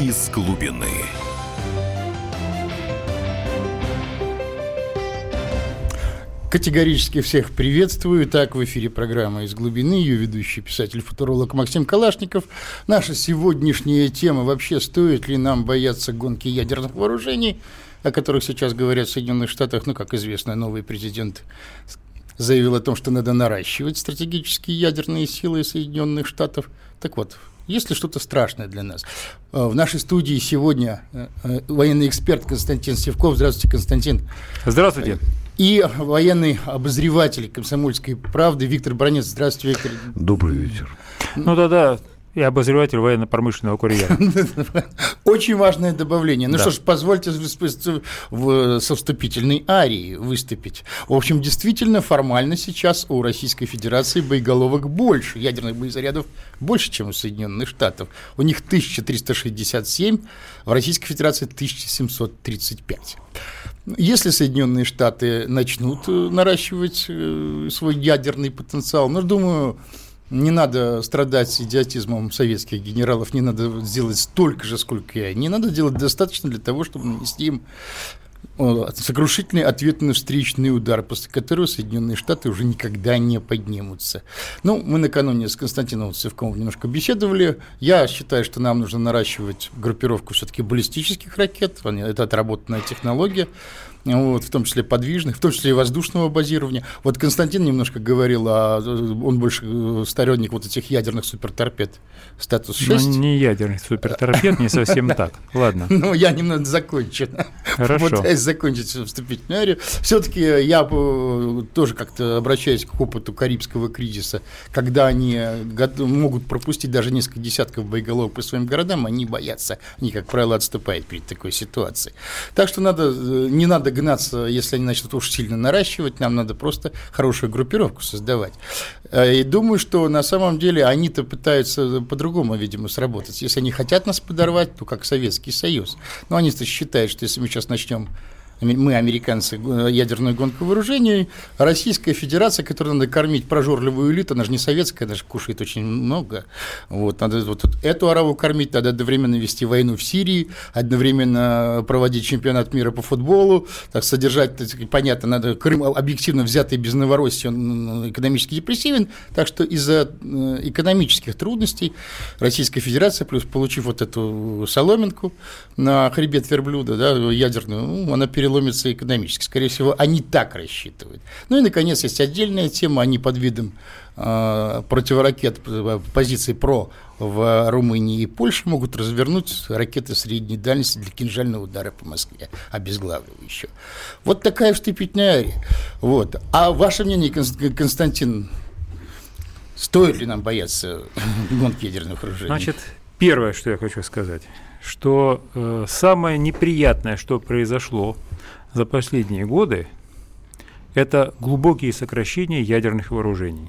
из глубины. Категорически всех приветствую. Так, в эфире программа «Из глубины», ее ведущий писатель-футуролог Максим Калашников. Наша сегодняшняя тема вообще, стоит ли нам бояться гонки ядерных вооружений, о которых сейчас говорят в Соединенных Штатах, ну, как известно, новый президент заявил о том, что надо наращивать стратегические ядерные силы Соединенных Штатов. Так вот, есть ли что-то страшное для нас? Э, в нашей студии сегодня э, э, военный эксперт Константин Севков. Здравствуйте, Константин. Здравствуйте. И военный обозреватель комсомольской правды Виктор Бронец. Здравствуйте, Виктор. Добрый вечер. Ну да-да, и обозреватель военно-промышленного курьера. Очень важное добавление. Ну да. что ж, позвольте со вступительной арии выступить. В общем, действительно, формально сейчас у Российской Федерации боеголовок больше, ядерных боезарядов больше, чем у Соединенных Штатов. У них 1367, в Российской Федерации 1735. Если Соединенные Штаты начнут э, наращивать э, свой ядерный потенциал, ну, думаю, не надо страдать идиотизмом советских генералов, не надо сделать столько же, сколько и они. Надо делать достаточно для того, чтобы нанести им сокрушительный ответный встречный удар, после которого Соединенные Штаты уже никогда не поднимутся. Ну, мы накануне с Константином Цевковым немножко беседовали. Я считаю, что нам нужно наращивать группировку все-таки баллистических ракет. Это отработанная технология вот, в том числе подвижных, в том числе и воздушного базирования. Вот Константин немножко говорил, а он больше э, сторонник вот этих ядерных суперторпед. Статус 6. Ну, не ядерных суперторпед, не совсем так. Ладно. Ну, я немного закончу. Хорошо. Пытаюсь закончить вступительную арию. Все-таки я тоже как-то обращаюсь к опыту Карибского кризиса, когда они могут пропустить даже несколько десятков боеголовок по своим городам, они боятся, они, как правило, отступают перед такой ситуацией. Так что надо, э, не надо надо гнаться, если они начнут уж сильно наращивать, нам надо просто хорошую группировку создавать. Э, и думаю, что на самом деле они-то пытаются по-другому, видимо, сработать. Если они хотят нас подорвать, то как Советский Союз. Но они-то считают, что если мы сейчас начнем мы, американцы, ядерную гонку вооружений, Российская Федерация, которую надо кормить прожорливую элиту, она же не советская, она же кушает очень много. Вот, надо вот эту араву кормить, надо одновременно вести войну в Сирии, одновременно проводить чемпионат мира по футболу, так содержать, так, понятно, надо Крым объективно взятый без Новороссии, он экономически депрессивен, так что из-за э, экономических трудностей Российская Федерация, плюс получив вот эту соломинку на хребет верблюда, да, ядерную, ну, она переломила переломится экономически. Скорее всего, они так рассчитывают. Ну и, наконец, есть отдельная тема, они под видом э, противоракет позиции ПРО в Румынии и Польше могут развернуть ракеты средней дальности для кинжального удара по Москве, обезглавливающего. Вот такая вступительная ария. Вот. А ваше мнение, Константин, стоит ли нам бояться гонки ядерных вооружений? Значит, первое, что я хочу сказать, что э, самое неприятное, что произошло за последние годы – это глубокие сокращения ядерных вооружений.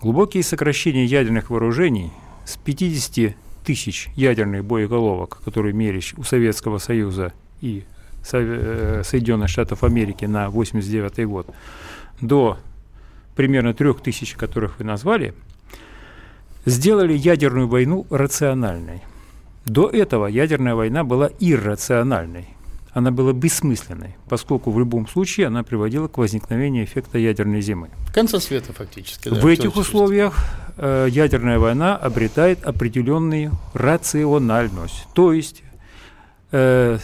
Глубокие сокращения ядерных вооружений с 50 тысяч ядерных боеголовок, которые имелись у Советского Союза и э, Соединенных Штатов Америки на 1989 год, до примерно трех тысяч, которых вы назвали, сделали ядерную войну рациональной. До этого ядерная война была иррациональной она была бессмысленной, поскольку в любом случае она приводила к возникновению эффекта ядерной зимы. Конца света фактически. Да, в этих условиях э, ядерная война обретает определенную рациональность. То есть э,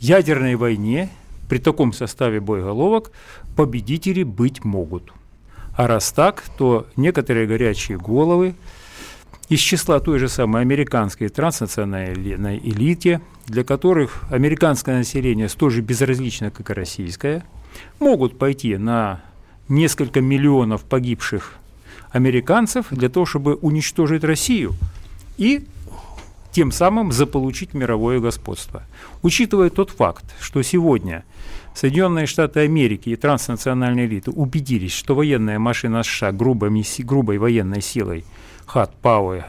ядерной войне при таком составе боеголовок победители быть могут. А раз так, то некоторые горячие головы из числа той же самой американской транснациональной элите, для которых американское население столь же безразлично, как и российское, могут пойти на несколько миллионов погибших американцев для того, чтобы уничтожить Россию и тем самым заполучить мировое господство. Учитывая тот факт, что сегодня Соединенные Штаты Америки и транснациональные элиты убедились, что военная машина США грубой, грубой военной силой – Хат Пауэ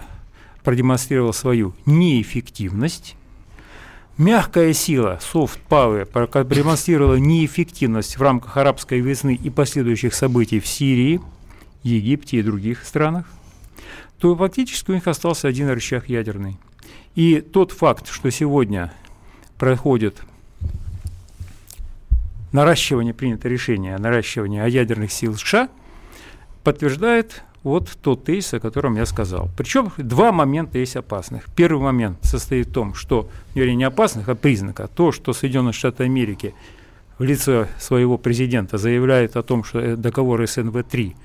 продемонстрировал свою неэффективность. Мягкая сила, soft power, продемонстрировала неэффективность в рамках арабской весны и последующих событий в Сирии, Египте и других странах, то фактически у них остался один рычаг ядерный. И тот факт, что сегодня проходит наращивание, принято решение о наращивании ядерных сил США, подтверждает вот тот тезис, о котором я сказал. Причем два момента есть опасных. Первый момент состоит в том, что, вернее, не опасных, а признака. То, что Соединенные Штаты Америки в лице своего президента заявляет о том, что договор СНВ-3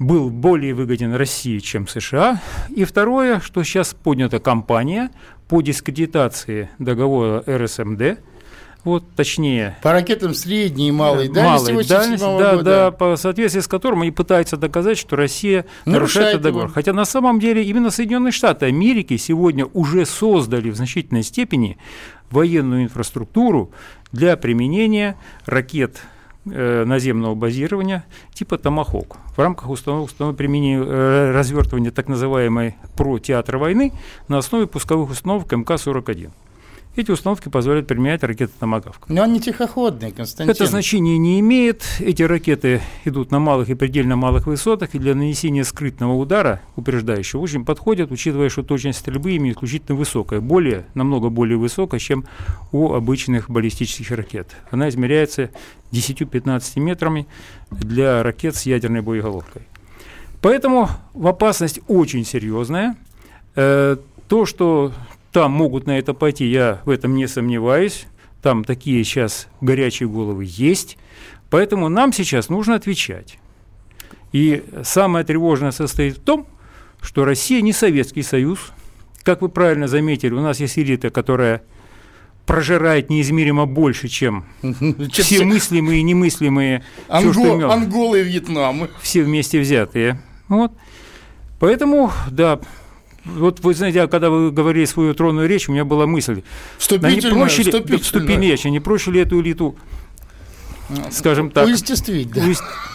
был более выгоден России, чем США. И второе, что сейчас поднята кампания по дискредитации договора РСМД – вот точнее. По ракетам средней и малой дальности. Малой дальности, да, года. да, по соответствии с которым они пытаются доказать, что Россия нарушает, нарушает этот договор. Его. Хотя на самом деле именно Соединенные Штаты Америки сегодня уже создали в значительной степени военную инфраструктуру для применения ракет э, наземного базирования типа «Томахок» в рамках установок, установок применения э, развертывания так называемой про театра войны на основе пусковых установок МК-41. Эти установки позволяют применять ракеты «Томагавк». Но они тихоходные, Константин. Это значение не имеет. Эти ракеты идут на малых и предельно малых высотах, и для нанесения скрытного удара, упреждающего, очень подходят, учитывая, что точность стрельбы ими исключительно высокая, более, намного более высокая, чем у обычных баллистических ракет. Она измеряется 10-15 метрами для ракет с ядерной боеголовкой. Поэтому опасность очень серьезная. Э, то, что там могут на это пойти, я в этом не сомневаюсь. Там такие сейчас горячие головы есть. Поэтому нам сейчас нужно отвечать. И самое тревожное состоит в том, что Россия не Советский Союз. Как вы правильно заметили, у нас есть элита, которая прожирает неизмеримо больше, чем все мыслимые и немыслимые. Ангол, Анголы и Вьетнам. Все вместе взятые. Вот. Поэтому, да, вот вы знаете, когда вы говорили свою тронную речь, у меня была мысль, не проще ли, вступительная речь, а не проще ли эту элиту, скажем так, да.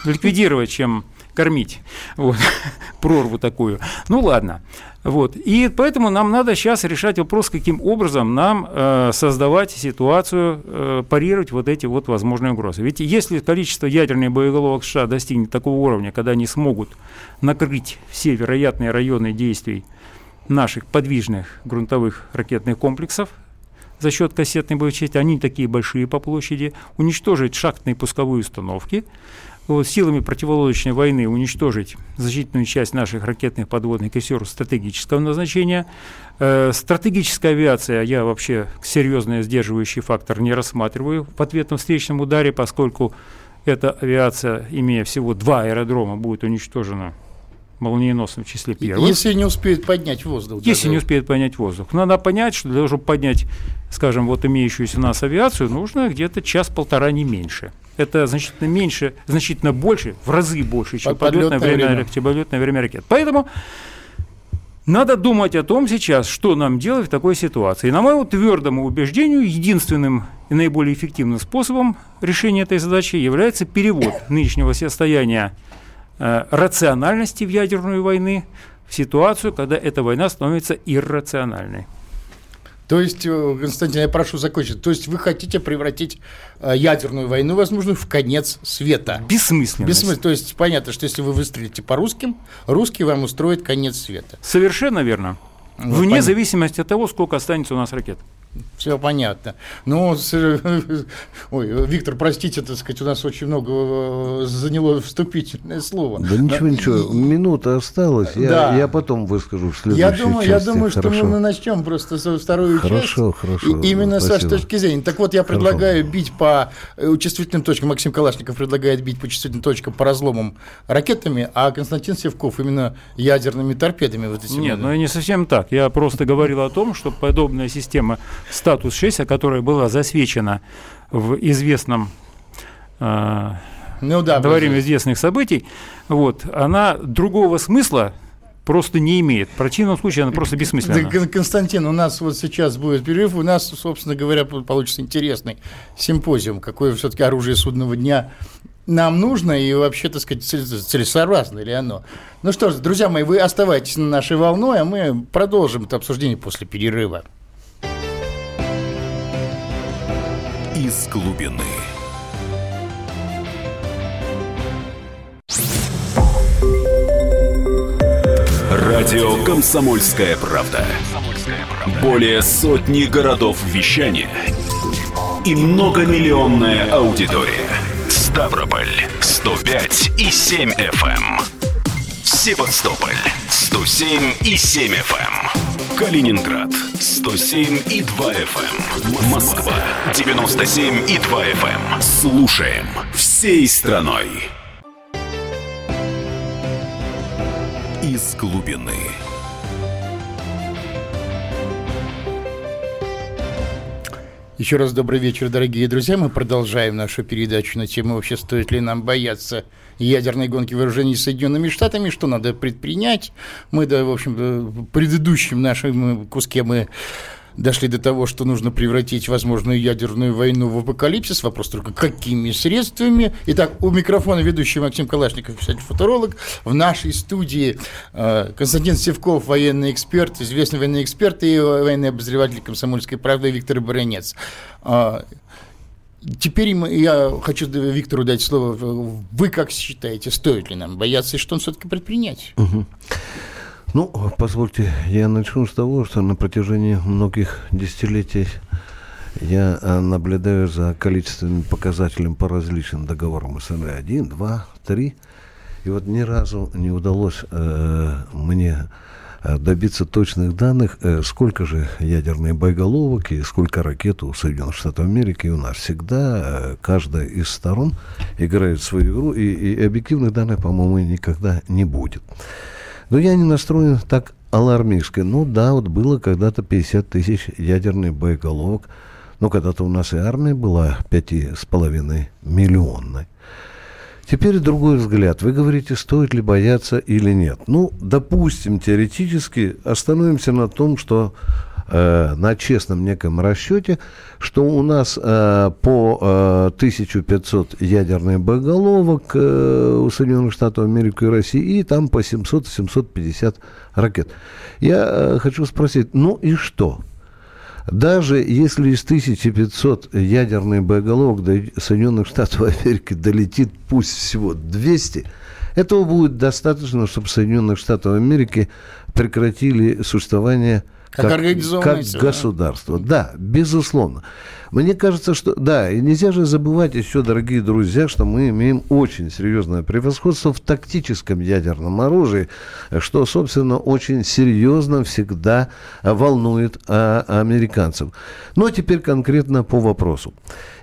ликвидировать, чем кормить, вот, прорву такую. Ну ладно, вот. И поэтому нам надо сейчас решать вопрос, каким образом нам э, создавать ситуацию, э, парировать вот эти вот возможные угрозы. Ведь если количество ядерных боеголовок США достигнет такого уровня, когда они смогут накрыть все вероятные районы действий наших подвижных грунтовых ракетных комплексов. За счет кассетной боевой части, они такие большие по площади, уничтожить шахтные пусковые установки, вот, силами противолодочной войны уничтожить значительную часть наших ракетных подводных кассеров стратегического назначения. Э, стратегическая авиация я вообще серьезный сдерживающий фактор не рассматриваю в ответном встречном ударе, поскольку эта авиация, имея всего два аэродрома, будет уничтожена молниеносным в числе первых. Если не успеет поднять воздух. Если да, не успеет поднять воздух. Надо понять, что для того, чтобы поднять, скажем, вот имеющуюся у нас авиацию, нужно где-то час-полтора не меньше. Это значительно меньше, значительно больше, в разы больше, чем подлетное время, время. полетное время ракет. Поэтому надо думать о том сейчас, что нам делать в такой ситуации. И на моему твердому убеждению, единственным и наиболее эффективным способом решения этой задачи является перевод нынешнего состояния рациональности в ядерную войны в ситуацию, когда эта война становится иррациональной. То есть, э, Константин, я прошу закончить. То есть вы хотите превратить э, ядерную войну, возможно, в конец света? Бессмысленно. Бессмысленно. То есть понятно, что если вы выстрелите по русским, русские вам устроят конец света. Совершенно верно. Ну, Вне понятно. зависимости от того, сколько останется у нас ракет. Все понятно. Но, ой, Виктор, простите, так сказать, у нас очень много э, заняло вступительное слово. Да ничего, ничего, минута осталась, я, да. я потом выскажу в следующей я думаю, части. Я думаю, хорошо. что мы начнем просто со вторую хорошо, часть. Хорошо, хорошо. Именно с вашей точки зрения. Так вот, я предлагаю хорошо. бить по э, чувствительным точкам, Максим Калашников предлагает бить по чувствительным точкам по разломам ракетами, а Константин Севков именно ядерными торпедами. Вот. Нет, ну не совсем так. Я просто говорил о том, что подобная система статус 6, которая была засвечена в известном э, ну, да, во время известных событий, вот, она другого смысла просто не имеет. В противном случае она просто бессмысленна. Константин, у нас вот сейчас будет перерыв, у нас, собственно говоря, получится интересный симпозиум, какое все-таки оружие судного дня нам нужно и вообще, так сказать, целесообразно ли оно. Ну что ж, друзья мои, вы оставайтесь на нашей волной, а мы продолжим это обсуждение после перерыва. Из глубины. Радио «Комсомольская правда». Более сотни городов вещания и многомиллионная аудитория. Ставрополь 105 и 7 FM. Эм. Севастополь 107 и 7 FM. Эм. Калининград 107 и 2 FM. Эм. Москва 97 и 2 FM. Слушаем всей страной. Из глубины. Еще раз добрый вечер, дорогие друзья. Мы продолжаем нашу передачу на тему вообще стоит ли нам бояться ядерной гонки вооружений Соединенными Штатами, что надо предпринять. Мы, да, в общем, в предыдущем нашем куске мы дошли до того, что нужно превратить возможную ядерную войну в апокалипсис. Вопрос только, какими средствами. Итак, у микрофона ведущий Максим Калашников, писатель-футуролог. В нашей студии э, Константин Севков, военный эксперт, известный военный эксперт и военный обозреватель комсомольской правды Виктор Баранец. Э, Теперь я хочу Виктору дать слово. Вы как считаете, стоит ли нам бояться и что он все-таки предпринять? Угу. Ну, позвольте, я начну с того, что на протяжении многих десятилетий я э, наблюдаю за количественным показателем по различным договорам СНГ. Один, два, три. И вот ни разу не удалось э, мне э, добиться точных данных, э, сколько же ядерных боеголовок и сколько ракет у Соединенных Штатов Америки. У нас всегда э, каждая из сторон играет свою игру, и, и объективных данных, по-моему, никогда не будет. Но я не настроен так алармистски. Ну да, вот было когда-то 50 тысяч ядерных боеголовок. Но когда-то у нас и армия была пяти с половиной миллионной. Теперь другой взгляд. Вы говорите, стоит ли бояться или нет. Ну, допустим, теоретически остановимся на том, что э, на честном неком расчете, что у нас э, по э, 1500 ядерных боеголовок э, у Соединенных Штатов Америки и России, и там по 700-750 ракет. Я хочу спросить, ну и что? Даже если из 1500 ядерных боеголовок до Соединенных Штатов Америки долетит пусть всего 200, этого будет достаточно, чтобы Соединенных Штатов Америки прекратили существование как, как, как государство. Да, безусловно. Мне кажется, что да, и нельзя же забывать еще, дорогие друзья, что мы имеем очень серьезное превосходство в тактическом ядерном оружии, что, собственно, очень серьезно всегда волнует а, американцев. Но ну, а теперь конкретно по вопросу.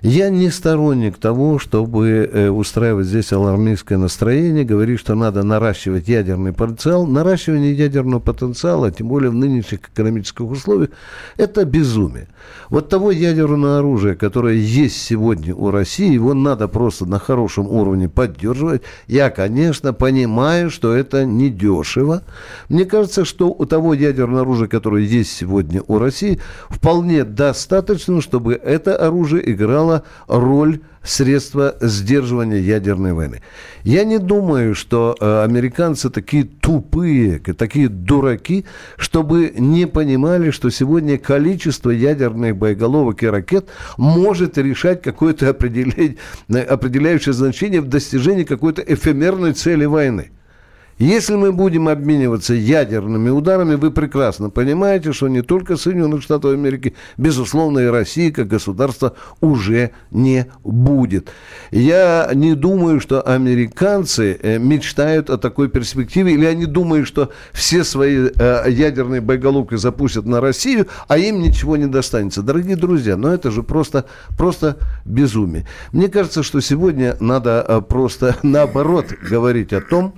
Я не сторонник того, чтобы э, устраивать здесь алармистское настроение, говорить, что надо наращивать ядерный потенциал. Наращивание ядерного потенциала, тем более в нынешних экономических условиях, это безумие. Вот того ядерного оружия, которое есть сегодня у России, его надо просто на хорошем уровне поддерживать. Я, конечно, понимаю, что это недешево. Мне кажется, что у того ядерного оружия, которое есть сегодня у России, вполне достаточно, чтобы это оружие играло роль средства сдерживания ядерной войны. Я не думаю, что э, американцы такие тупые, такие дураки, чтобы не понимали, что сегодня количество ядерных боеголовок и ракет может решать какое-то определяющее значение в достижении какой-то эфемерной цели войны. Если мы будем обмениваться ядерными ударами, вы прекрасно понимаете, что не только Соединенных Штатов Америки, безусловно, и России как государство уже не будет. Я не думаю, что американцы э, мечтают о такой перспективе, или они думают, что все свои э, ядерные боеголовки запустят на Россию, а им ничего не достанется. Дорогие друзья, но это же просто, просто безумие. Мне кажется, что сегодня надо э, просто наоборот говорить о том,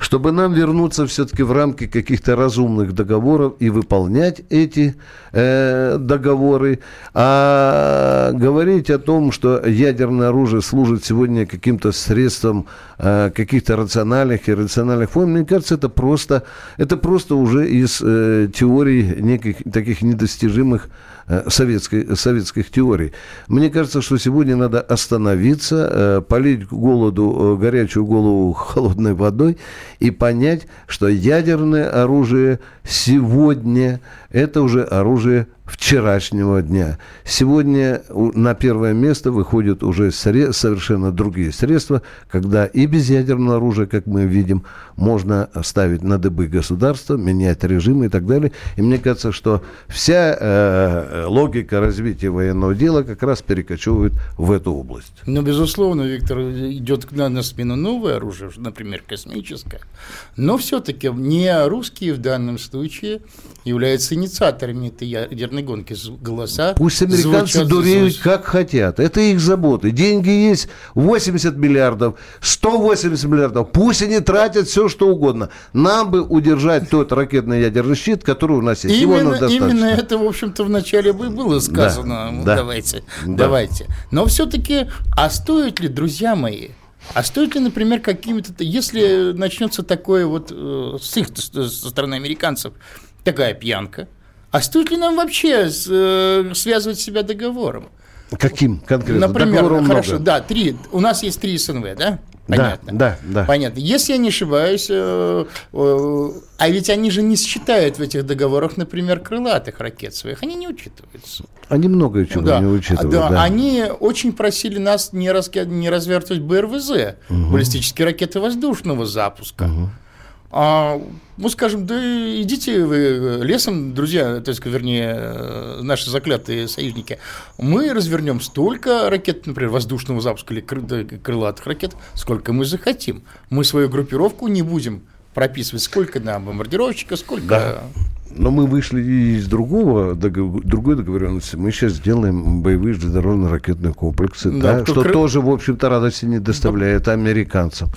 чтобы нам вернуться все-таки в рамки каких-то разумных договоров и выполнять эти э, договоры, а говорить о том, что ядерное оружие служит сегодня каким-то средством э, каких-то рациональных и рациональных форм, мне кажется, это просто, это просто уже из э, теорий неких таких недостижимых Э, советской, советских теорий. Мне кажется, что сегодня надо остановиться, э, полить голоду, э, горячую голову холодной водой и понять, что ядерное оружие сегодня это уже оружие вчерашнего дня. Сегодня на первое место выходят уже совершенно другие средства, когда и без ядерного оружия, как мы видим, можно ставить на дыбы государства, менять режимы и так далее. И мне кажется, что вся э, логика развития военного дела как раз перекочевывает в эту область. Ну, безусловно, Виктор, идет на, на смену новое оружие, например, космическое. Но все-таки не русские в данном случае являются инициаторами этой ядерной гонки. Голоса Пусть американцы дуреют звуч... как хотят. Это их заботы. Деньги есть 80 миллиардов, 180 миллиардов. Пусть они тратят все, что угодно. Нам бы удержать тот ракетный ядерный щит, который у нас есть. Именно, именно это, в общем-то, вначале бы было сказано. Да, да, давайте, да. давайте. Но все-таки, а стоит ли, друзья мои, а стоит ли, например, какими-то, если начнется такое вот э, с их со стороны американцев, такая пьянка, а стоит ли нам вообще э, связывать себя договором? Каким конкретно? Например, Договором хорошо, много. да, три. У нас есть три СНВ, да? Понятно. Да, да, да. Понятно. Если я не ошибаюсь, э, э, а ведь они же не считают в этих договорах, например, крылатых ракет своих, они не учитываются. Они много чего да. не учитывают. Да, да. Они очень просили нас не, раз, не развертывать БРВЗ, угу. баллистические ракеты воздушного запуска. Угу. А, мы скажем, да идите вы лесом, друзья, то есть, вернее, наши заклятые союзники. Мы развернем столько ракет, например, воздушного запуска или крылатых ракет, сколько мы захотим. Мы свою группировку не будем прописывать, сколько нам бомбардировщика, сколько... Да. Но мы вышли из другого, другой договоренности. Мы сейчас сделаем боевые железнодорожно-ракетные комплексы, да, да, что кры... тоже, в общем-то, радости не доставляет американцам.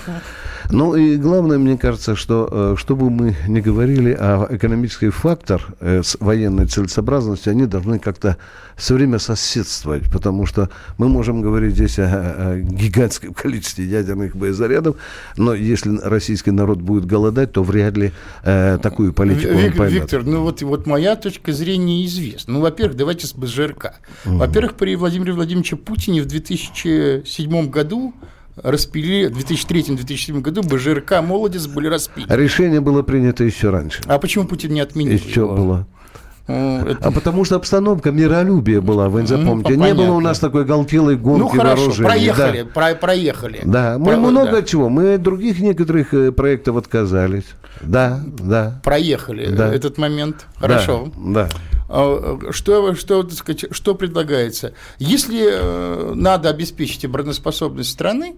Ну и главное, мне кажется, что э, чтобы мы не говорили, а экономический фактор э, с военной целесообразности, они должны как-то все время соседствовать, потому что мы можем говорить здесь о, о гигантском количестве ядерных боезарядов, но если российский народ будет голодать, то вряд ли э, такую политику Вик, он поймет. Виктор, ну вот, вот моя точка зрения известна. Ну, во-первых, давайте с БЖРК. Угу. Во-первых, при Владимире Владимировиче Путине в 2007 году распилили в 2003-2007 году БЖРК «Молодец» были распилены. Решение было принято еще раньше. А почему Путин не отменил Еще его? было. Это... А потому что обстановка миролюбия была, вы запомните. Ну, не было у нас такой галтелой гонки Ну хорошо, вооружений. проехали, да. про проехали. Да, мы про... много да. чего. Мы других некоторых э, проектов отказались. Да, да. Проехали да. этот момент. Хорошо. Да. да. А, что, что, сказать, что предлагается? Если э, надо обеспечить обороноспособность страны,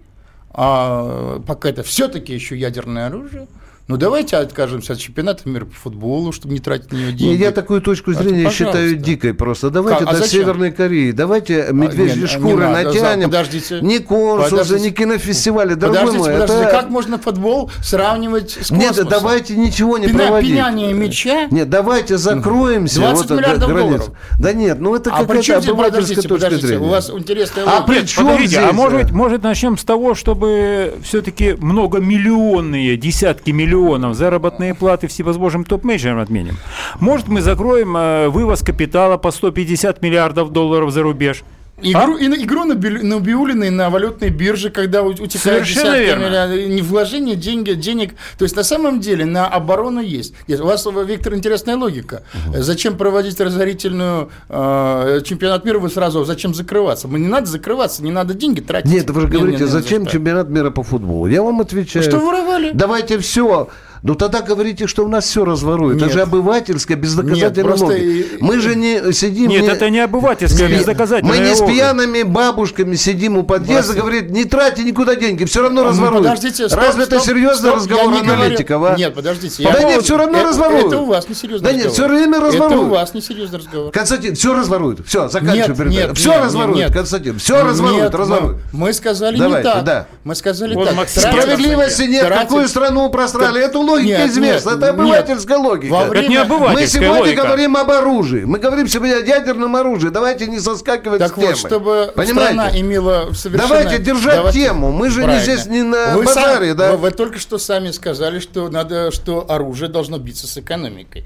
а пока это все-таки еще ядерное оружие, ну, давайте откажемся от чемпионата мира по футболу, чтобы не тратить на нее деньги. Я такую точку зрения это, считаю дикой просто. Давайте как? А до зачем? Северной Кореи, давайте медвежьи а, шкуры не натянем. Подождите. Ни конкурсы, ни кинофестивали. Дорогой подождите, мой, подождите. Это... Как можно футбол сравнивать с космосом? Нет, давайте ничего не Пина, проводить. Пинание мяча? Нет, давайте закроемся. 20 вот миллиардов долларов. Да нет, ну это а какая-то обывательская точка зрения. У вас интересная а при чем подождите, здесь? А может, может начнем с того, чтобы все-таки многомиллионные, десятки миллионов заработать заработные платы всевозможным топ-менеджерам отменим. Может, мы закроем э, вывоз капитала по 150 миллиардов долларов за рубеж. Игру, а? и, игру на, на Биулиной на валютной бирже, когда утекают десятки миллиардов, не вложение деньги, денег. То есть на самом деле на оборону есть. Нет, у вас, Виктор, интересная логика. Угу. Зачем проводить разорительную э, чемпионат мира, вы сразу, зачем закрываться? Мы не надо закрываться, не надо деньги тратить. Нет, вы же говорите, не, не, не, зачем чемпионат мира по футболу? Я вам отвечаю. Что воровали? Давайте все ну тогда говорите, что у нас все разворуют. Нет. Это же обывательская, бездоказательная логика. Мы же не сидим... Нет, не... это не обывательская, Нет. бездоказательная Мы не с пьяными бабушками сидим у подъезда, говорит, не тратьте никуда деньги, все равно ну, разворуют. Подождите, стоп, Разве стоп, это серьезный стоп, разговор аналитиков, говорю... а? Нет, подождите. Да нет, все равно это, разворуют. Это у вас не серьезный да разговор. нет, все время разворуют. Это у вас не серьезный разговор. Константин, все разворуют. Все, заканчиваю передачу. Все разворуют, Константин, все разворуют, разворуют. Мы сказали не так. Мы сказали так. Справедливости нет, какую страну просрали, эту логику известно это обывательская Нет, логика. Время... Это не обывательская Мы сегодня логика. говорим об оружии. Мы говорим сегодня о ядерном оружии. Давайте не соскакивать так с темы. вот, чтобы Понимаете? страна имела совершенно... Давайте держать Давайте... тему. Мы же Правильно. не здесь не на вы базаре, сам... да? Вы, вы только что сами сказали, что надо, что оружие должно биться с экономикой.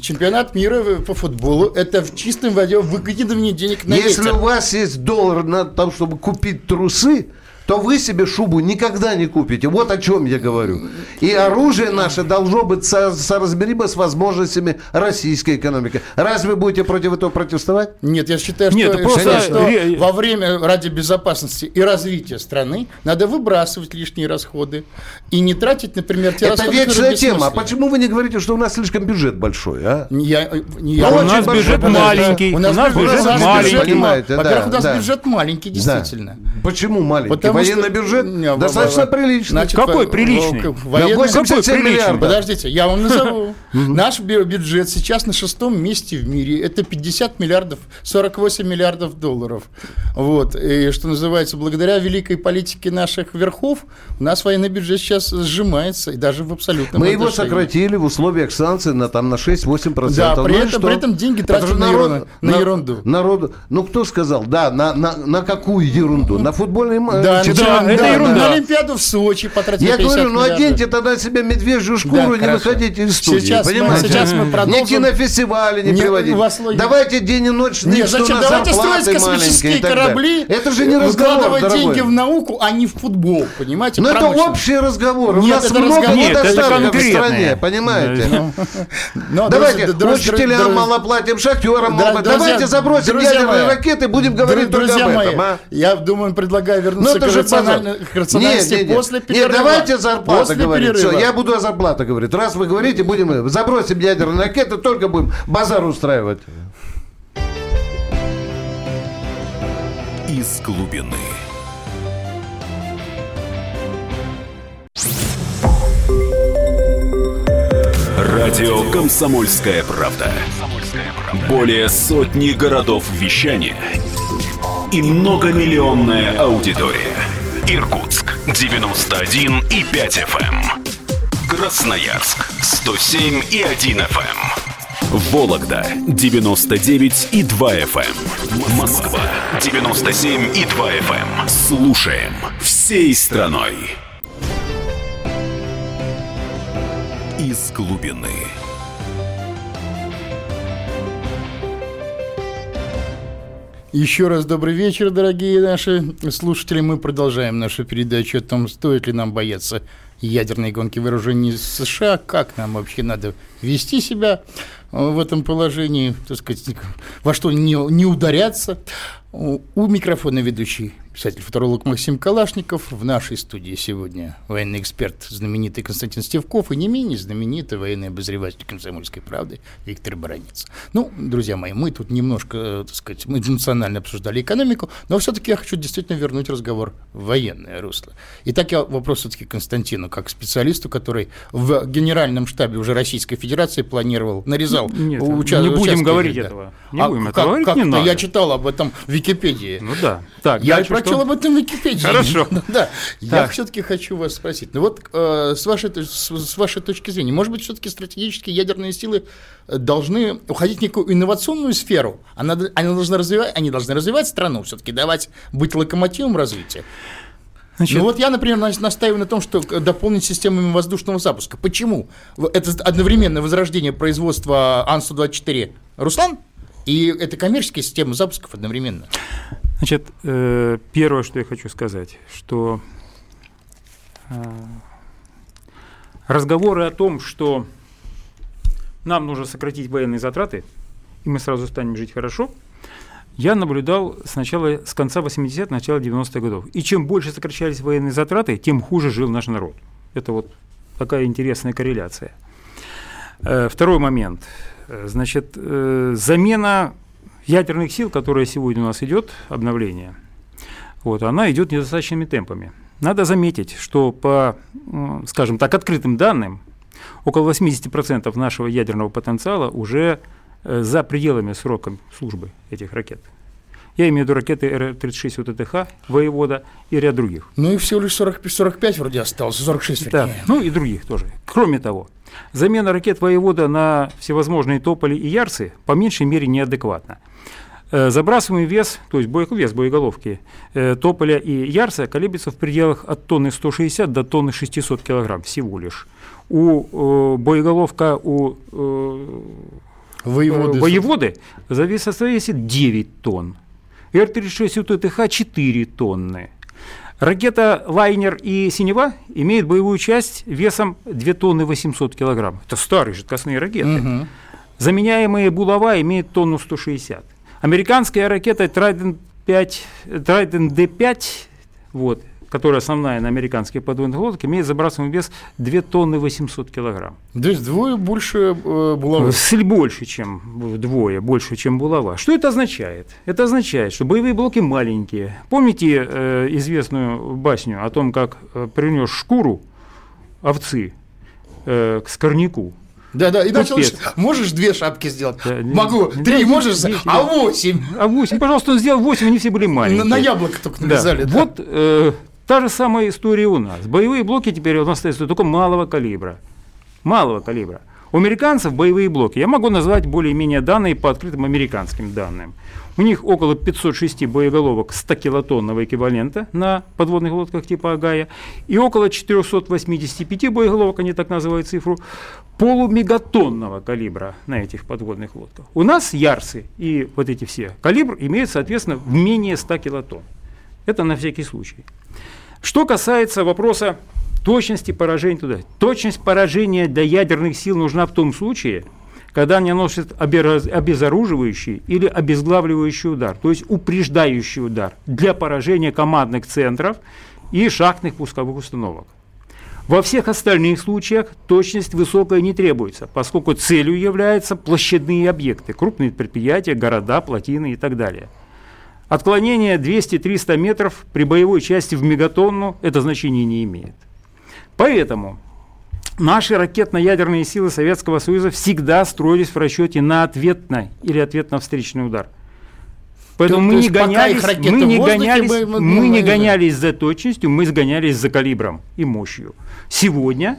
Чемпионат мира по футболу – это в чистом воде выкидывание денег на Если ветер. у вас есть доллар на том, чтобы купить трусы, то вы себе шубу никогда не купите. Вот о чем я говорю. И оружие наше должно быть со- соразмеримо с возможностями российской экономики. Разве вы будете против этого протестовать? Нет, я считаю, что, Нет, это просто считаю, что ре- во время ради безопасности и развития страны надо выбрасывать лишние расходы и не тратить, например, те Это расходы, вечная которые тема. А бессмысленны. почему вы не говорите, что у нас слишком бюджет большой, а? Не Я, не я- у очень нас большой бюджет маленький, у нас бюджет у нас маленький. Понимаете, Во-первых, да, у нас да. бюджет маленький, действительно. Да. Почему маленький? Потому что- Военный бюджет Не, достаточно в- приличный. значит, Какой приличный? военный- 87 приличный? миллиардов. Подождите, я вам назову. Наш бю- бюджет сейчас на шестом месте в мире. Это 50 миллиардов, 48 миллиардов долларов. Вот. И что называется, благодаря великой политике наших верхов, у нас военный бюджет сейчас сжимается, и даже в абсолютном Мы его сократили в условиях санкций на, там, на 6-8%. Да, при Ну этом- что? при этом деньги тратят на ерунду- на ерунду. Народу, ну кто сказал? Да, на, на, на какую ерунду? На футбольный матч? Да, Да, на- это да, ерунда. На Олимпиаду в Сочи потратили Я 50 говорю, ну оденьте тогда себе медвежью шкуру Да, и не хорошо. выходите из студии, Сейчас мы- сейчас мы Не продолжим. кинофестивали не, Не, приводить. Давайте день и ночь Нет, зачем? Давайте строить космические корабли, Это же не разговор, вкладывать дорогой. деньги в науку, а не в футбол, понимаете? Ну это общий разговор. У нас много разговор. Недостатков в стране, понимаете? Но, Давайте друзья, друзья, учителям мало платим, шахтерам мало. Давайте забросим ядерные ракеты, будем говорить только об этом. а? Я думаю, предлагаю Ну вернуться к, же рационально- базар. к рациональности Нет, нет, нет. после Нет, перерыва. давайте зарплата После говорить. Все, я буду о зарплате говорить. Раз вы говорите, будем забросим ядерные ракеты, только будем базар устраивать. Из глубины. Радио «Комсомольская правда». Более сотни городов вещания и многомиллионная аудитория. Иркутск 91 и 5 FM. Красноярск 107 и 1 FM. Вологда 99 и 2 FM. Москва 97 и 2 FM. Слушаем всей страной. Из глубины. Еще раз добрый вечер, дорогие наши слушатели. Мы продолжаем нашу передачу о том, стоит ли нам бояться ядерной гонки вооружений США, как нам вообще надо вести себя э, в этом положении, так сказать, во что не, не ударяться. У микрофона ведущий писатель-футуролог Максим Калашников. В нашей студии сегодня военный эксперт, знаменитый Константин Стевков и не менее знаменитый военный обозреватель «Комсомольской правды» Виктор Баранец. Ну, друзья мои, мы тут немножко, э, так сказать, мы эмоционально обсуждали экономику, но все-таки я хочу действительно вернуть разговор в военное русло. Итак, я вопрос все-таки Константину, как специалисту, который в Генеральном штабе уже Российской Федерации планировал, нарезал. Нет, уча- не будем говорить да. этого. Не А будем как- этого говорить, не как-то надо. Я читал об этом в Википедии. Ну да. Так, Я прочел что? об этом в Википедии. Хорошо. Да. Я Так. все-таки хочу вас спросить. Ну вот э, с, вашей, с, с вашей точки зрения, может быть, все-таки стратегические ядерные силы э, должны уходить в некую инновационную сферу? Она, д- они, должны развивать, они должны развивать страну, все-таки давать, быть локомотивом развития. Значит, ну вот я, например, нас- настаиваю на том, что к- дополнить системами воздушного запуска. Почему? Это одновременно возрождение производства Ан-124 «Руслан» и это коммерческая система запусков одновременно. Значит, э, первое, что я хочу сказать, что э, разговоры о том, что нам нужно сократить военные затраты, и мы сразу станем жить хорошо, я наблюдал с начала, с конца 80-х, начала 90-х годов. И чем больше сокращались военные затраты, тем хуже жил наш народ. Это вот такая интересная корреляция. Э, Второй момент. Э, Значит, э, замена ядерных сил, которая сегодня у нас идет, обновление, вот, она идет недостаточными темпами. Надо заметить, что по, скажем так, открытым данным, около 80% нашего ядерного потенциала уже за пределами срока службы этих ракет. Я имею в виду ракеты Р-36 УТТХ, «Воевода» и ряд других. Ну и всего лишь 40, 45 вроде осталось, 46 Да, вернее. ну и других тоже. Кроме того, замена ракет «Воевода» на всевозможные тополи и ярцы по меньшей мере неадекватна. Э, Забрасываемый вес, то есть бой- вес боеголовки э, тополя и ярца колеблется в пределах от тонны 160 до тонны 600 килограмм всего лишь. У э, боеголовка у э, Воеводы. э, воеводы завис- составит 9 тонн. Р-36 УТТХ 4 тонны. Ракета «Лайнер» и «Синева» имеют боевую часть весом 2 тонны 800 килограмм. Это старые жидкостные ракеты. Мгм. Заменяемые «Булава» имеют тонну 160. Американская ракета «Трайден 5», «Трайден Д-5», вот, которая основная на американских подводных лодках, имеет забрасываемый вес 2 тонны 800 килограмм. То есть двое больше э, булавы. Сель больше, чем вдвое, больше, чем булава. Что это означает? Это означает, что боевые блоки маленькие. Помните э, известную басню о том, как э, принес шкуру овцы э, к скорняку? Да, да, и начал, Купец. можешь две шапки сделать? Да, Могу. да, Три да, можешь? да, А да. восемь? А 8, пожалуйста, он сделал 8, они все были На, маленькие. на яблоко только Да. навязали. да. Вот э, та же самая история у нас. Боевые блоки теперь у нас остаются только малого калибра. Малого калибра. У американцев боевые блоки, я могу назвать более-менее данные по открытым американским данным. У них около 506 боеголовок 100-килотонного эквивалента на подводных лодках типа Агая и около 485 боеголовок, они так называют цифру, полумегатонного калибра на этих подводных лодках. У нас ярсы и вот эти все калибр имеют, соответственно, в менее 100 килотонн. Это на всякий случай. Что касается вопроса точности поражения туда. Точность поражения для ядерных сил нужна в том случае, когда они наносят обезоруживающий или обезглавливающий удар, то есть упреждающий удар для поражения командных центров и шахтных пусковых установок. Во всех остальных случаях точность высокая не требуется, поскольку целью являются площадные объекты, крупные предприятия, города, плотины и так далее. Отклонение 200-300 метров при боевой части в мегатонну это значение не имеет. Поэтому наши ракетно-ядерные силы Советского Союза всегда строились в расчете на ответный или ответно-встречный удар. Поэтому То- мы то не гонялись, мы не воздухе, гонялись, мы- мы- мы не гонялись за точностью, мы сгонялись за калибром и мощью. Сегодня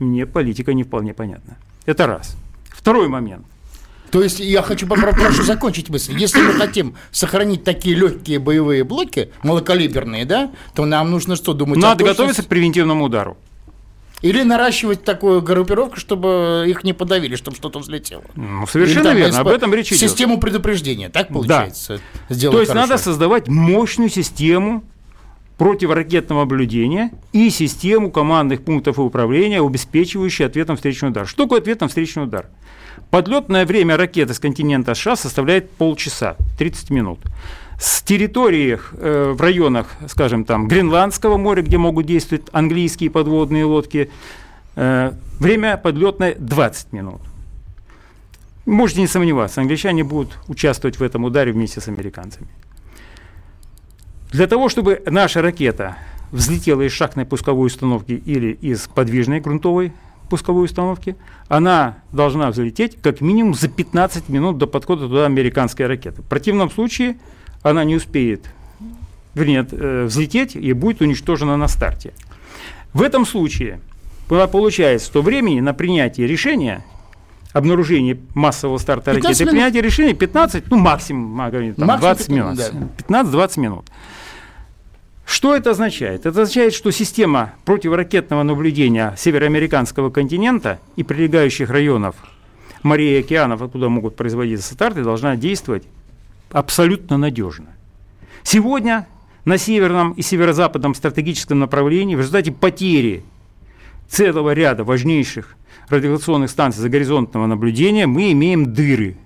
мне политика не вполне понятна. Это раз. Второй момент. То есть я хочу прошу закончить мысль. Если мы хотим сохранить такие легкие боевые блоки, малокалиберные, да, то нам нужно что думать? Надо готовиться к превентивному удару. Или наращивать такую группировку, чтобы их не подавили, чтобы что-то взлетело. Ну, Или совершенно там верно, об этом речь идет. Систему предупреждения, так получается? сделать То есть хорошо? надо создавать мощную систему противоракетного наблюдения и систему командных пунктов управления, обеспечивающую ответом встречный удар. Что такое ответом встречный удар? Подлетное время ракеты с континента США составляет полчаса, 30 минут. С территории э, в районах, скажем, там, Гренландского моря, где могут действовать английские подводные лодки, э, время подлетное 20 минут. Можете не сомневаться, англичане будут участвовать в этом ударе вместе с американцами. Для того, чтобы наша ракета взлетела из шахтной пусковой установки или из подвижной грунтовой пусковой установки, она должна взлететь как минимум за 15 минут до подхода туда американской ракеты. В противном случае она не успеет вернее, э, взлететь и будет уничтожена на старте. В этом случае по- получается, что времени на принятие решения обнаружение массового старта 15 ракеты, минут. принятие решения 15, ну максимум, там, Максимум 20 минут. 15, да. 15-20 минут. Что это означает? Это означает, что система противоракетного наблюдения североамериканского континента и прилегающих районов морей и океанов, откуда могут производиться старты, должна действовать абсолютно надежно. Сегодня на северном и северо-западном стратегическом направлении в результате потери целого ряда важнейших радиационных станций загоризонтного наблюдения мы имеем дыры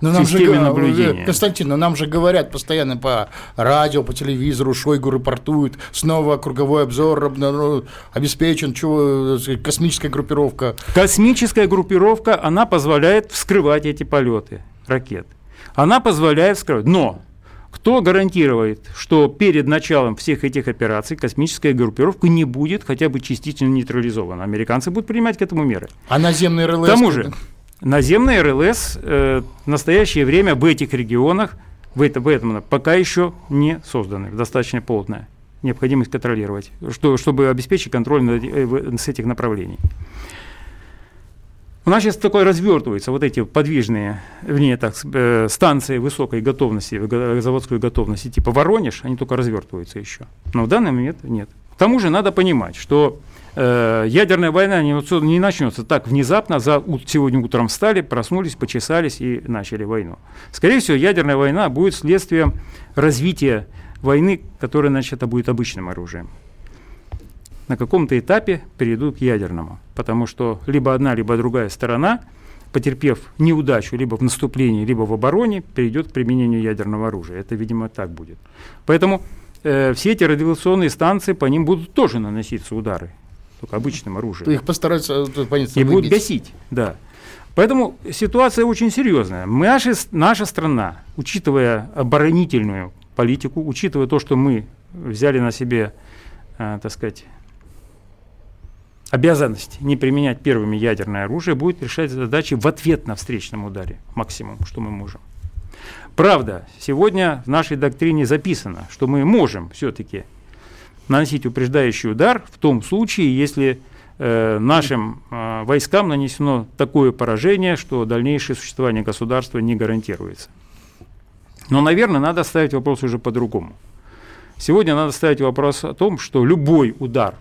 Но нам же, системе га- наблюдения. Константин, но нам же говорят постоянно по радио, по телевизору, Шойгу рапортует, снова круговой обзор обна- обеспечен, чего, космическая группировка. Космическая группировка, она позволяет вскрывать эти полеты ракет. Она позволяет вскрывать. Но кто гарантирует, что перед началом всех этих операций космическая группировка не будет хотя бы частично нейтрализована? Американцы будут принимать к этому меры. А наземный РЛС... К тому же, наземные РЛС э, в настоящее время в этих регионах, в, это, в этом пока еще не созданы, достаточно полная необходимость контролировать, что, чтобы обеспечить контроль над, э, с этих направлений. У нас сейчас такое развертываются вот эти подвижные, вернее так, э, станции высокой готовности, го- заводской готовности, типа Воронеж, они только развертываются еще. Но в данный момент нет. К тому же надо понимать, что э, ядерная война не, не начнется так внезапно, за, сегодня утром встали, проснулись, почесались и начали войну. Скорее всего, ядерная война будет следствием развития войны, которая начата будет обычным оружием. На каком-то этапе перейдут к ядерному, потому что либо одна, либо другая сторона, потерпев неудачу либо в наступлении, либо в обороне, перейдет к применению ядерного оружия. Это, видимо, так будет. Поэтому э, все эти радиационные станции, по ним будут тоже наноситься удары, только обычным оружием. Их постараются, тут, понятно, И будут гасить, да. Поэтому ситуация очень серьезная. Наша, наша страна, учитывая оборонительную политику, учитывая то, что мы взяли на себе, э, так сказать, обязанность не применять первыми ядерное оружие, будет решать задачи в ответ на встречном ударе, максимум, что мы можем. Правда, сегодня в нашей доктрине записано, что мы можем все-таки наносить упреждающий удар в том случае, если э, нашим э, войскам нанесено такое поражение, что дальнейшее существование государства не гарантируется. Но, наверное, надо ставить вопрос уже по-другому. Сегодня надо ставить вопрос о том, что любой удар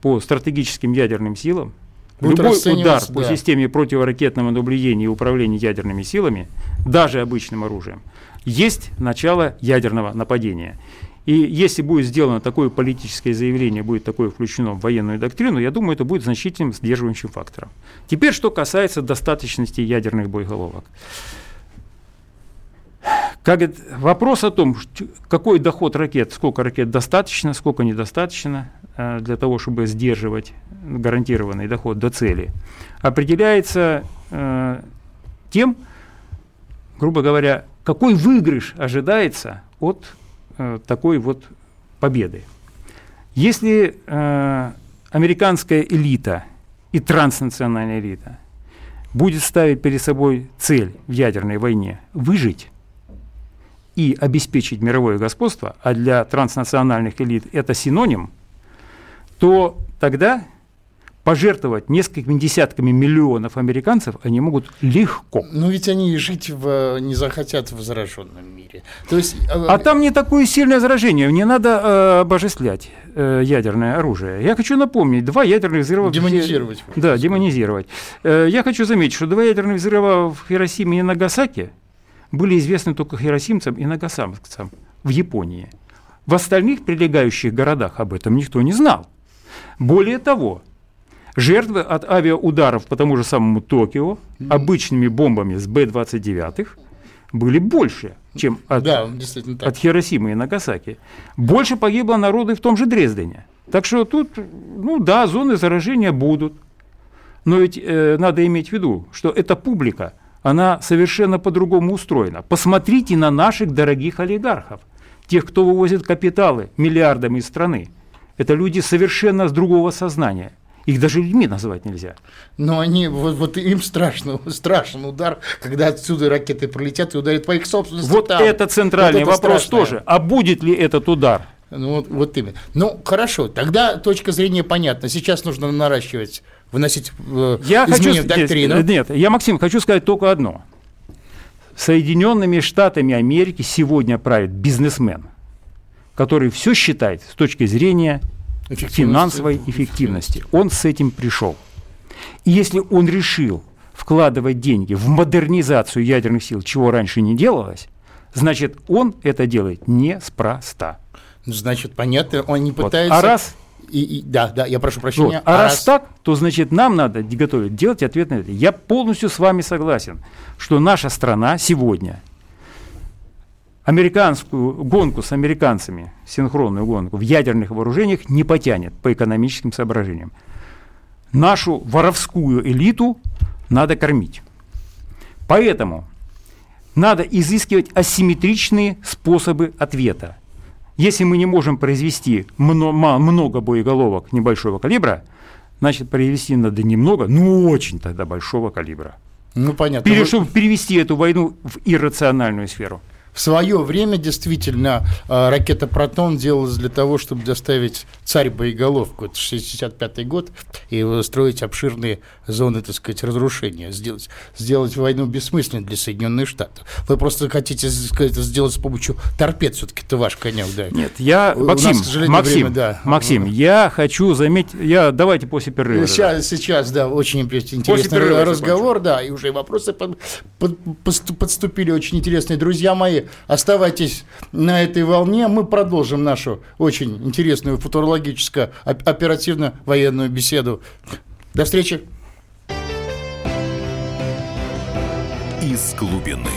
по стратегическим ядерным силам, Будет любой удар расцениваться, по да. системе противоракетного наблюдения и управления ядерными силами, даже обычным оружием, есть начало ядерного нападения. И если будет сделано такое политическое заявление, будет такое включено в военную доктрину, я думаю, это будет значительным сдерживающим фактором. Теперь, что касается достаточности ядерных боеголовок. Как это- вопрос о том, какой доход ракет, сколько ракет достаточно, сколько недостаточно э, для того, чтобы сдерживать гарантированный доход до цели, определяется э, тем, грубо говоря, какой выигрыш ожидается от такой вот победы. Если э, американская элита и транснациональная элита будет ставить перед собой цель в ядерной войне выжить и обеспечить мировое господство, а для транснациональных элит это синоним, то тогда пожертвовать несколькими десятками миллионов американцев они могут легко. Ну ведь они жить в, не захотят в зараженном мире. То есть, э, А там не такое сильное заражение, не надо э, обожествлять э, ядерное оружие. Я хочу напомнить, два ядерных взрыва... в- демонизировать. Да, демонизировать. Э, Я хочу заметить, что два ядерных взрыва в Хиросиме и Нагасаки были известны только хиросимцам и нагасамцам в Японии. В остальных прилегающих городах об этом никто не знал. Более того, жертвы от авиаударов по тому же самому Токио обычными бомбами с Б-29 были больше, чем от Да, от Хиросимы и Нагасаки. Больше погибло народу и в том же Дрездене. Так что тут, ну да, зоны заражения будут. Но ведь э, надо иметь в виду, что эта публика, она совершенно по-другому устроена. Посмотрите на наших дорогих олигархов, тех, кто вывозит капиталы миллиардами из страны. Это люди совершенно с другого сознания. Их даже людьми называть нельзя. Но они, вот, вот им страшно, страшен удар, когда отсюда ракеты пролетят и ударят по их собственности. Вот там. это центральный Вот это вопрос страшное. тоже. А будет ли этот удар? Ну, вот, вот именно. Ну, хорошо, тогда точка зрения понятна. Сейчас нужно наращивать, выносить э, Я хочу, изменения в доктрину. нет, нет, я, Максим, хочу сказать только одно. Соединенными Штатами Америки сегодня правит бизнесмен, который все считает с точки зрения Эффективности. финансовой эффективности. Он с этим пришел. И если он решил вкладывать деньги в модернизацию ядерных сил, чего раньше не делалось, значит, он это делает неспроста. Ну, Значит, понятно, он не Вот. пытается... А раз И, и- да, да, я прошу Вот. прощения. А, раз, так, то значит нам надо готовить, делать ответ на это. Я полностью с вами согласен, что наша страна сегодня американскую гонку с американцами, синхронную гонку в ядерных вооружениях не потянет по экономическим соображениям. Нашу воровскую элиту надо кормить. Поэтому надо изыскивать асимметричные способы ответа. Если мы не можем произвести много боеголовок небольшого калибра, значит, произвести надо немного, но очень тогда большого калибра. Ну, понятно. Пере- Вот чтобы перевести эту войну в иррациональную сферу. В свое время действительно э, ракета «Протон» делалась для того, чтобы доставить царь боеголовку. Это 65 год. И строить обширные зоны, так сказать, разрушения. Сделать, сделать войну бессмысленной для Соединенных Штатов. Вы просто хотите сказать, сделать с помощью торпед. Все-таки это ваш конек, да. Нет, я, У нас, Максим, Максим, время, да. Максим, я хочу заметить, я, давайте после перерыва. Сейчас, сейчас, да, очень интересный разговор, да, и уже вопросы под- подступили очень интересные друзья мои. Оставайтесь на этой волне. Мы продолжим нашу очень интересную футурологическую оперативно-военную беседу. До встречи. Из глубины.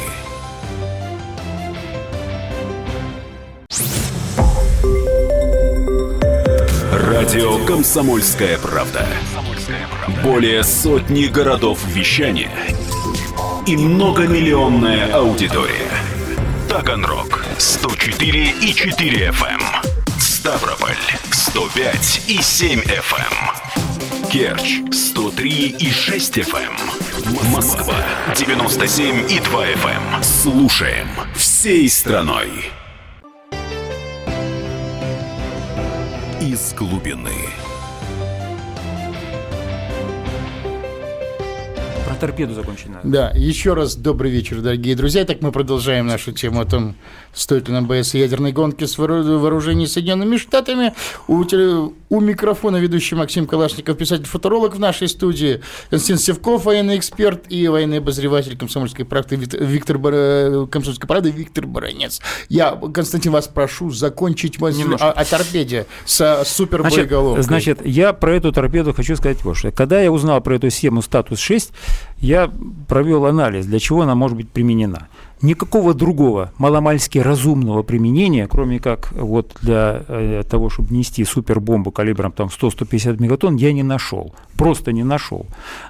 Радио «Комсомольская правда». Более сотни городов вещания и многомиллионная аудитория. Таганрог 104 и 4 FM. Эм. Ставрополь 105 и 7 FM. Эм. Керчь 103 и 6 FM. Эм. Москва 97 и 2 FM. Слушаем всей страной. из глубины. Про торпеду закончено. Да, еще раз добрый вечер, дорогие друзья. Так мы продолжаем нашу тему о том, стоит ли нам бояться ядерной гонки с вооружением Соединенными Штатами. У, теле... у микрофона ведущий Максим Калашников, писатель-фоторолог в нашей студии, Константин Севков, военный эксперт и военный обозреватель комсомольской правды Виктор Бар... комсомольской правды Виктор Баранец. Я, Константин, вас прошу закончить о, о торпеде с супербоеголовкой. Значит, значит, я про эту торпеду хочу сказать вот что. Когда я узнал про эту схему статус 6, я провел анализ, для чего она может быть применена. Никакого другого маломальски разумного применения, кроме как вот для э, того, чтобы нести супербомбу калибром там 100-150 мегатонн, я не нашел. Просто не нашел.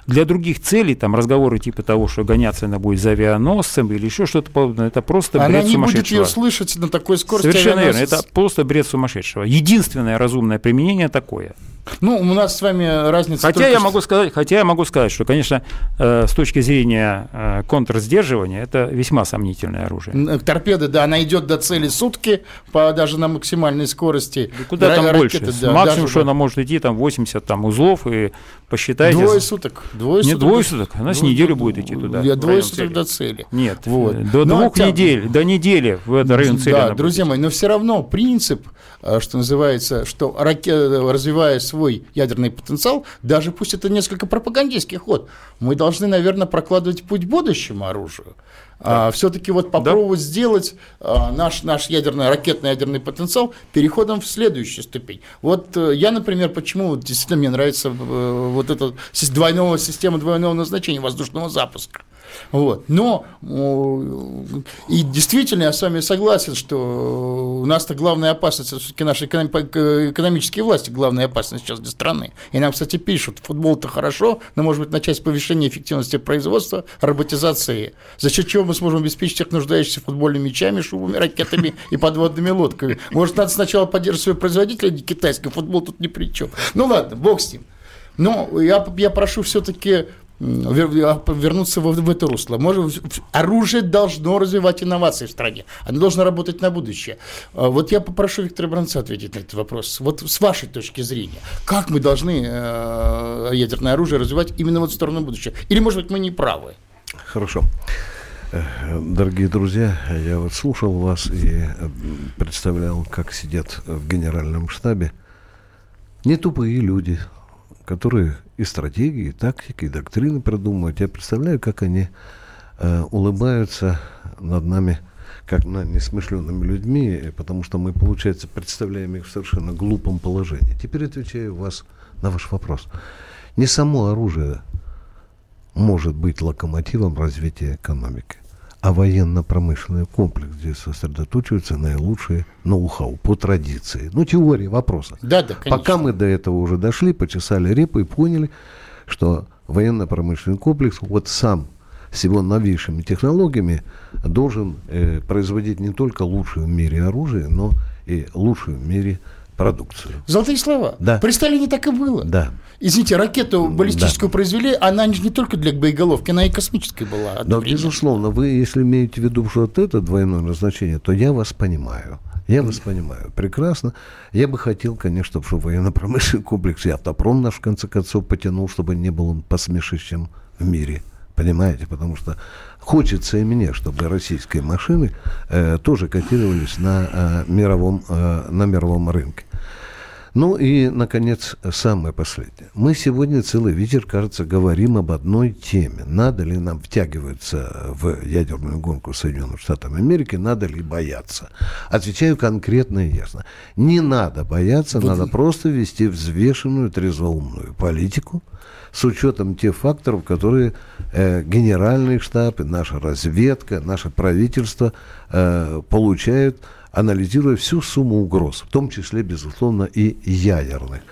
Для других целей, там разговоры типа того, что гоняться она будет за авианосцем или еще что-то подобное, это просто она бред сумасшедшего. Она не будет ее слышать на такой скорости. Совершенно верно. Это просто бред сумасшедшего. Единственное разумное применение такое – ну, у нас с вами разница. Хотя я могу сказать, хотя я могу сказать, что, конечно, э, с точки зрения э, контрсдерживания это весьма сомнительное оружие. Торпеда, да, она идет до цели сутки, по, даже на максимальной скорости. Да куда Ра- там ракеты, больше? Да, Максимум, что да. она может идти, там 80 там, узлов, и посчитайте. Двое суток. Двое Не двое суток, она с неделю будет идти туда. Я двое суток цели. до цели. Нет, вот. до но, двух тя... недель, до недели в этот район цели. Да, друзья мои, но все равно принцип, э, что называется, что ракета, развивая свой ядерный потенциал, даже пусть это несколько пропагандистский ход, мы должны, наверное, прокладывать путь будущему оружию. Да. А, все-таки вот попробовать да. сделать а, наш, наш ядерный, ракетный ядерный потенциал переходом в следующую ступень. Вот э, я, например, почему действительно мне нравится э, вот эта двойного система двойного назначения воздушного запуска. Вот. Но и действительно я с вами согласен, что у нас-то главная опасность, все-таки наши экономические власти главная опасность сейчас для страны. И нам, кстати, пишут, футбол-то хорошо, но, может быть, начать с повышения эффективности производства, роботизации, за счет чего мы сможем обеспечить всех нуждающихся футбольными мячами, шубами, ракетами и подводными лодками. Может, надо сначала поддерживать своего производителя китайского, футбол тут ни при чем. Ну ладно, бог с ним. Но я, я прошу все-таки вернуться в, в это русло. Может, оружие должно развивать инновации в стране. Оно должно работать на будущее. А вот я попрошу Виктора Бранца ответить на этот вопрос. Вот с вашей точки зрения, как мы должны э, ядерное оружие развивать именно вот в сторону будущего? Или, может быть, мы не правы? Хорошо. Э, дорогие друзья, я вот слушал вас и э, представлял, как сидят в генеральном штабе не тупые люди, которые и стратегии, и тактики, и доктрины продумывают. Я представляю, как они э, улыбаются над нами, как над несмышленными людьми, потому что мы, получается, представляем их в совершенно глупом положении. Теперь отвечаю вас на ваш вопрос. Не само оружие может быть локомотивом развития экономики а военно-промышленный комплекс, где сосредоточиваются наилучшие ноу-хау по традиции. Ну, теория вопроса. Да, да, конечно. Пока мы до этого уже дошли, почесали репу и поняли, что военно-промышленный комплекс вот сам с его новейшими технологиями должен э, производить не только лучшее в мире оружие, но и лучшее в мире продукцию. Золотые слова. Да. При Сталине так и было. Да. Извините, ракету баллистическую да. произвели, она не только для боеголовки, она и космической была. Да, безусловно, вы, если имеете в виду, что вот это двойное назначение, то я вас понимаю. Я вас понимаю прекрасно. Я бы хотел, конечно, чтобы военно-промышленный комплекс и автопром наш, в конце концов, потянул, чтобы не был он посмешищем в мире. Понимаете? Потому что хочется и мне, чтобы российские машины э, тоже котировались на, э, мировом, э, на мировом рынке. Ну и, наконец, самое последнее. Мы сегодня целый вечер, кажется, говорим об одной теме. Надо ли нам втягиваться в ядерную гонку Соединенных Штатов Америки, надо ли бояться? Отвечаю конкретно и ясно. Не надо бояться, надо просто вести взвешенную, трезвоумную политику с учетом тех факторов, которые э, генеральный штаб, наша разведка, наше правительство э, получают анализируя всю сумму угроз, в том числе, безусловно, и ядерных.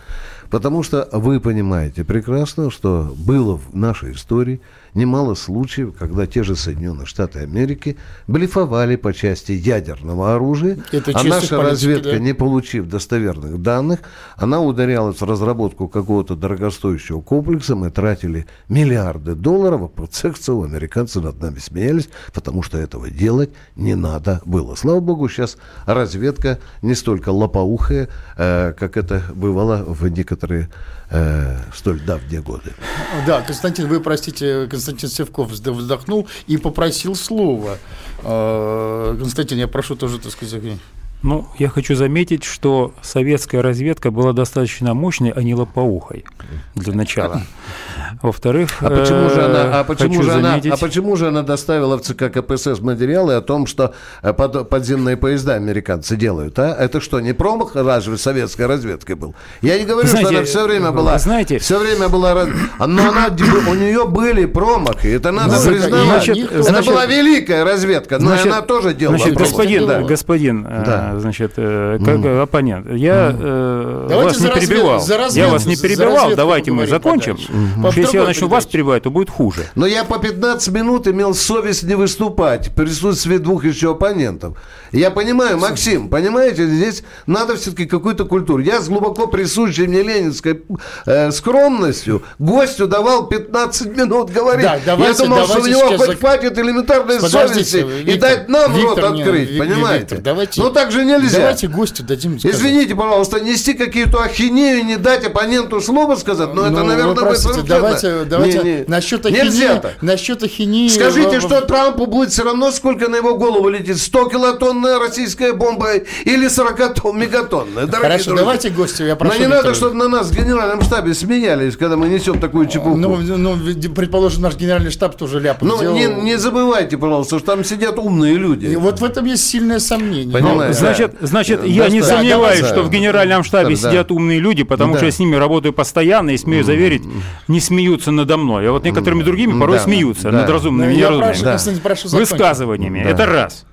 Потому что вы понимаете прекрасно, что было в нашей истории немало случаев, когда те же Соединенные Штаты Америки блефовали по части ядерного оружия, Это а наша политики, разведка, да. не получив достоверных данных, она ударялась в разработку какого-то дорогостоящего комплекса, мы тратили миллиарды долларов, а процессы у американцев над нами смеялись, потому что этого делать не надо было. Слава богу, сейчас разведка не столько лопоухая, э, как это бывало в некоторые э, столь давние годы. Да, Константин, вы простите, Константин Севков взд- вздохнул и попросил слова. Э, Константин, я прошу тоже, так сказать, Ну, я хочу заметить, что советская разведка была достаточно мощной, а не лопоухой для начала. Во-вторых, А почему же э, она, а почему хочу же она, заметить- а почему же она доставила в ЦК КПСС материалы о том, что э, под- подземные поезда американцы делают, а? Это что, не промах разве советской разведкой был? Я не говорю, Знаете, что она все время была, знаете- все время была, но она, у нее были промахи, это надо Ну, признавать. значит, это значит- была великая разведка, но Значит- она тоже делала Значит, промахи. господин, Да. господин, э, Да. Значит, э, как оппонент, я э, Давайте вас за не развед- перебивал. за я вас не перебивал, давайте мы закончим. что если я начну вас перебивать, то будет хуже. Но я по 15 минут имел совесть не выступать в присутствии двух еще оппонентов. Я понимаю, Максим, понимаете, здесь надо все-таки какую-то культуру. Я с глубоко присущей мне ленинской э, скромностью гостю давал 15 минут говорить. Да, давайте- я думал, что у него хоть зак- хватит элементарной Подождите, совести и Виктор, дать нам Виктор, рот не, открыть, Ви- понимаете? Виктор, давайте- ну так же нельзя. Давайте гостю дадим сказать. Извините, пожалуйста, нести какие-то ахинею, и не дать оппоненту слово сказать, но это, Ну, наверное, простите, совершенно- давайте, давайте Не, не. насчет Нельзя ахинеи, так. насчет ахинеи. Скажите, в- что Трампу будет все равно, сколько на его голову летит? 100 килотонная российская бомба или 40 тонн, мегатонная? Дорогие Хорошо, друзья. давайте гостю, я Но прошу. не надо, Виктора. чтобы на нас в генеральном штабе смеялись, когда мы несем такую чепуху. Ну, Ну, ну, предположим, наш генеральный штаб тоже ляп сделал. не, не забывайте, пожалуйста, что там сидят умные люди. И вот в этом есть сильное сомнение. Понимаете? Значит, значит, Да, я не да, сомневаюсь, да, что в генеральном штабе да. сидят умные люди, потому Да. что я с ними работаю постоянно и смею заверить, не смеются надо мной. А вот некоторыми другими порой Да, смеются да. над разумными Ну, и я неразумными высказываниями. Да. Это раз.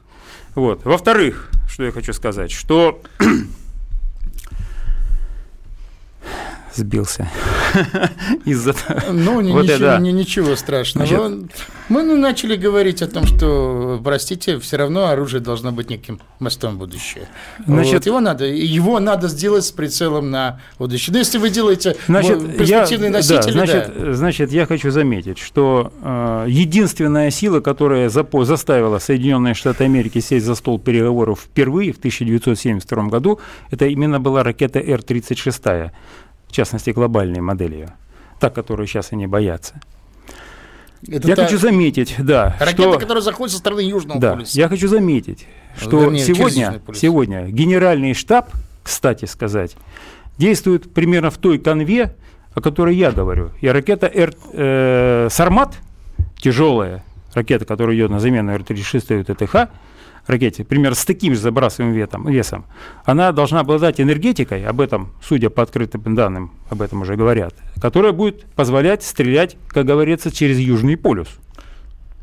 Вот. Во-вторых, что я хочу сказать, что сбился из-за Ну, ни- Вот ничего, это да. ни- ничего страшного. Значит- Мы ну, начали говорить о том, что, простите, все равно оружие должно быть неким мостом в будущее. Значит- Вот, его, надо, его надо сделать с прицелом на будущее. Но если вы делаете Значит, вот, я, носители, да, значит, да. значит, я хочу заметить, что э, единственная сила, которая запо- заставила Соединенные Штаты Америки сесть за стол переговоров впервые в 1972 году, это именно была ракета Р-36, в частности, глобальной модели ее, та, которую сейчас они боятся. Это я та хочу заметить, да, ракета, что... которая заходит со стороны Южного Да, полюса. я хочу заметить, что Вернее, сегодня, сегодня генеральный штаб, кстати сказать, действует примерно в той конве, о которой я говорю. И ракета Р, э, «Сармат», тяжелая ракета, которая идет на замену Р-36 ТТХ, ракете, примерно с таким же забрасываемым ветом, весом, она должна обладать энергетикой, об этом, судя по открытым данным, об этом уже говорят, которая будет позволять стрелять, как говорится, через Южный полюс.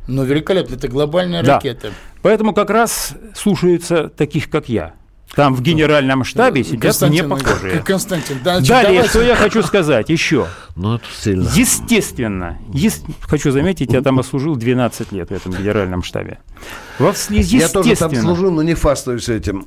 Ну, великолепно, это глобальная Да. ракета. Поэтому как раз слушаются таких, как я. Там в генеральном штабе сидят не похожие. Константин, да, значит, Далее, давайте- что я хочу сказать еще. Ну, это сильно. Естественно, ес- хочу заметить, я там отслужил 12 лет в этом генеральном штабе. Во Я тоже там служил, но не фастаюсь этим.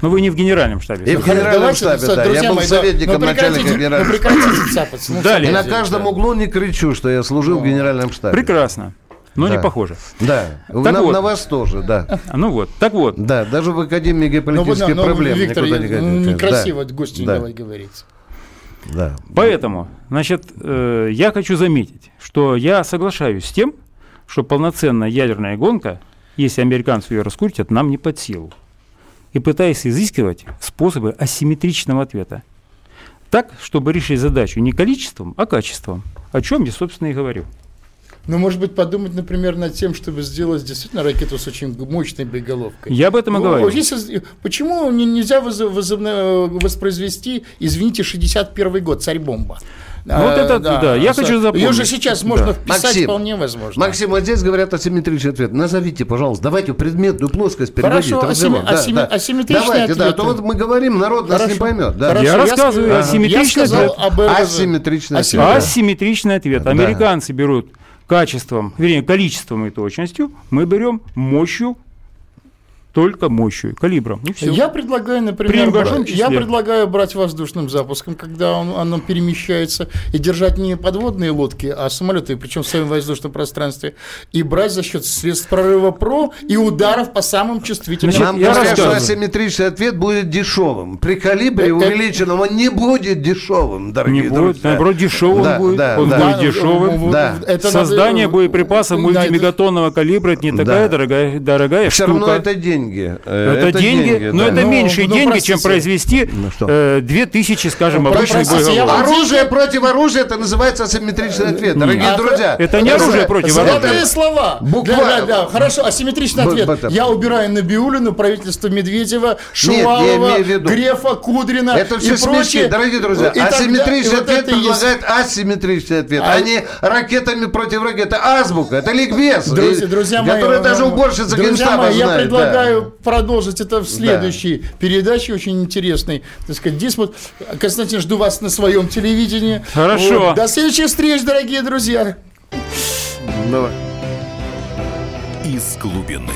Но вы не в генеральном штабе. И в генеральном Давайте, штабе, да. Я был мои, да, советником ну, начальника генерального ну, цапаться. Ну, Далее. И на каждом да. углу не кричу, что я служил в генеральном штабе. Прекрасно. Но Да. не похоже. Да. Так на, вот. на вас тоже, да. Ну вот, так вот. Да, даже в Академии Ну, геополитических ну, проблем Виктор, никуда не ну, годится. некрасиво Да. гостю не Да. давать говорить. Да. Поэтому, значит, э, я хочу заметить, что я соглашаюсь с тем, что полноценная ядерная гонка, если американцы ее раскрутят, нам не под силу. И пытаюсь изыскивать способы асимметричного ответа. так, чтобы решить задачу не количеством, а качеством. О чем я, собственно, и говорю. Ну, может быть, подумать, например, над тем, чтобы сделать действительно ракету с очень мощной боеголовкой. Я об этом и Ну, говорю. если- почему не- нельзя воз- воспроизвести, извините, 61 год, царь-бомба? Ну, вот это да, я хочу Ее запомнить. же сейчас можно Да. вписать Максим, вполне возможно. Максим, вот здесь говорят асимметричный ответ. Назовите, пожалуйста, давайте предметную плоскость переводить. Хорошо, асимме- асимме- асимметричные Давайте, да, а ответы. то вот мы говорим, народ нас не Хорошо. поймет. Да. Хорошо, Я рассказываю ск- асимметричный я ответ. об РГЗ. Асимметричный ответ. Асимметричный. Асимметричный ответ. Да. Американцы берут качеством, вернее, количеством и точностью, мы берем мощью, только мощью, калибром. И все. Я предлагаю, При например, небольшом бра- я предлагаю брать воздушным запуском, когда он, оно перемещается, и держать не подводные лодки, а самолеты, причем в своем воздушном пространстве, и брать за счет средств прорыва ПРО и ударов по самым чувствительным. Значит, Нам я говорят, что асимметричный ответ будет дешевым. При калибре Это- увеличенном он не будет дешевым, дорогие Не будет, друзья. наоборот, дешевым Да, будет. да, он да. будет дешевым. Да. Это Создание надо- боеприпасов Да, это- мультимегатонного калибра это не такая Да. дорогая, дорогая Все штука. равно это деньги. Э, это, деньги, но да. это Ну, меньшие ну, деньги, простите. чем произвести Ну, что? э, 2000, скажем, Ну, обычных боеголовок. вам- Оружие против оружия, это называется асимметричный ответ, дорогие А, друзья. это не оружие против Золотые оружия. слова. Буквально. Да, да. Хорошо, асимметричный Б- ответ. Я убираю Набиулину, правительство Медведева, Шувалова, Грефа, Кудрина Это и все смешки, прочее. дорогие друзья. И тогда- Асимметричный и вот ответ это и есть. предлагает асимметричный ответ, а, А- не ракетами против ракет. Это азбука, это ликбез. Друзья, и- друзья мои, который даже э, уборщица друзья Генштаба мои, я предлагаю да. Продолжить это в следующей передаче, очень интересной. Так сказать, вот, Константин, жду вас на своем телевидении. Хорошо. Вот. До следующих встреч, дорогие друзья. Давай. Из глубины.